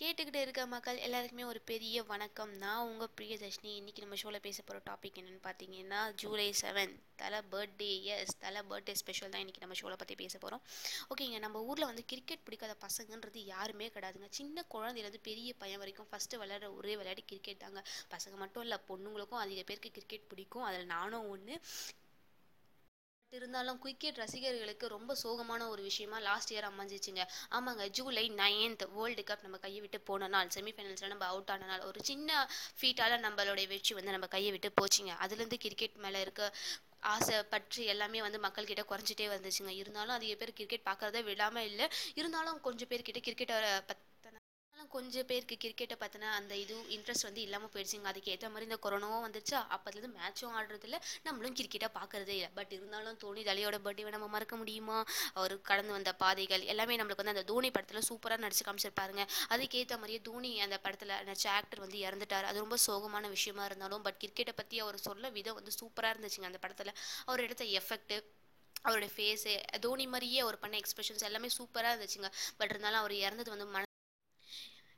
கேட்டுக்கிட்டு இருக்க மக்கள் எல்லாருக்குமே ஒரு பெரிய வணக்கம். நான் உங்கள் பிரியதர்ஷினி இன்றைக்கி நம்ம ஷோவில் பேச போகிற டாபிக் என்னென்னு பார்த்தீங்கன்னா July seven Thala birthday yes Thala birthday special தான் இன்றைக்கி நம்ம ஷோவில் பற்றி பேச போகிறோம் ஓகேங்க நம்ம ஊரில் வந்து கிரிக்கெட் பிடிக்காத பசங்கன்றது யாருமே கிடையாதுங்க. சின்ன குழந்தையிலேருந்து பெரிய பையன் வரைக்கும் ஃபஸ்ட்டு விளையாடுற ஒரே விளையாட்டு கிரிக்கெட் தாங்க. பசங்க மட்டும் இல்லை பொண்ணுங்களுக்கும் அதிக பேருக்கு கிரிக்கெட் பிடிக்கும். அதில் நானும் ஒன்று பட் இருந்தாலும் கிரிக்கெட் ரசிகர்களுக்கு ரொம்ப சோகமான ஒரு விஷயமா லாஸ்ட் இயர் அமைஞ்சிச்சுங்க. ஆமாங்க ஜூலை நைன்த் வேர்ல்டு கப் நம்ம கையை விட்டு போன நாள் செமிஃபைனல்ஸில் நம்ம அவுட் ஆன நாள். ஒரு சின்ன ஃபீட்டால் நம்மளுடைய வெற்றி வந்து நம்ம கையை விட்டு போச்சுங்க. அதுலேருந்து கிரிக்கெட் மேலே இருக்க ஆசை பற்றி எல்லாமே வந்து மக்கள்கிட்ட குறைஞ்சிட்டே வந்துச்சுங்க. இருந்தாலும் அதிக பேர் கிரிக்கெட் பார்க்குறத விடாமல் இல்லை. இருந்தாலும் கொஞ்சம் பேர்கிட்ட கிரிக்கெட்டை பத் கொஞ்சம் பேருக்கு கிரிக்கெட்டை பற்றின அந்த இது இன்ட்ரெஸ்ட் வந்து இல்லாமல் போயிடுச்சுங்க. அதுக்கு ஏற்ற மாதிரி இந்த கொரோனாவும் வந்துச்சு அப்போதுலேருந்து மேட்சும் ஆடுறதில்ல. நம்மளும் கிரிக்கெட்டாக பார்க்குறதே இல்லை. பட் இருந்தாலும் தோனி தலையோட பர்த்டேவை நம்ம மறக்க முடியுமா? அவர் கடந்து வந்த பாதைகள் எல்லாமே நம்மளுக்கு வந்து அந்த தோனி படத்தில் சூப்பராக நடிச்சு காமிச்சிருப்பாருங்க. அதுக்கேற்ற மாதிரியே தோனி அந்த படத்தில் நடிச்ச ஆக்டர் வந்து இறந்துட்டார். அது ரொம்ப சோகமான விஷயமா இருந்தாலும் பட் கிரிக்கெட்டை பற்றி அவர் சொல்ல விதம் வந்து சூப்பராக இருந்துச்சுங்க அந்த படத்தில். அவர் எடுத்த எஃபெக்ட்டு அவருடைய ஃபேஸு தோனி மாதிரியே அவர் பண்ண எக்ஸ்பிரஷன்ஸ் எல்லாமே சூப்பராக இருந்துச்சுங்க. பட் இருந்தாலும் அவர் இறந்தது வந்து மன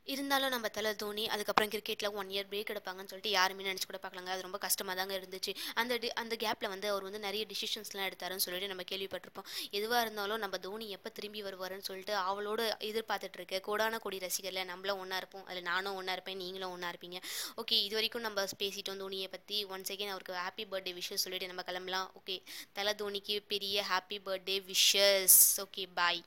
இருந்தாலும் நம்ம தலை தோனி அதுக்கப்புறம் கிரிக்கெட்டில் ஒன் இயர் பிரேக் எடுப்பாங்கன்னு சொல்லிட்டு யாருமே நினச்சி கூட பார்க்கலாங்க. அது ரொம்ப கஷ்டமாக தாங்க இருந்துச்சு. அந்த டி அந்த கேப்பில் வந்து அவர் வந்து நிறைய டிசிஷன்ஸ்லாம் எடுத்தாருன்னு சொல்லிட்டு நம்ம கேள்விப்பட்டிருப்போம். எதுவாக இருந்தாலும் நம்ம தோனி எப்போ திரும்பி வருவாருன்னு சொல்லிட்டு அவளோட எதிர்பார்த்துட்ருக்கு கோடான கொடி ரசிகரில் நம்மளும் ஒன்றா இருப்போம். அதில் நானும் ஒன்றா இருப்பேன். நீங்களும் ஒன்றா இருப்பீங்க. ஓகே இது வரைக்கும் நம்ம பேசிட்டோம் தோனியை பற்றி ஒன் செகண்ட் அவருக்கு ஹாப்பி பர்த்டே விஷஸ் சொல்லிட்டு நம்ம கிளம்பலாம். ஓகே தலை தோனிக்கு பெரிய happy birthday wishes okay bye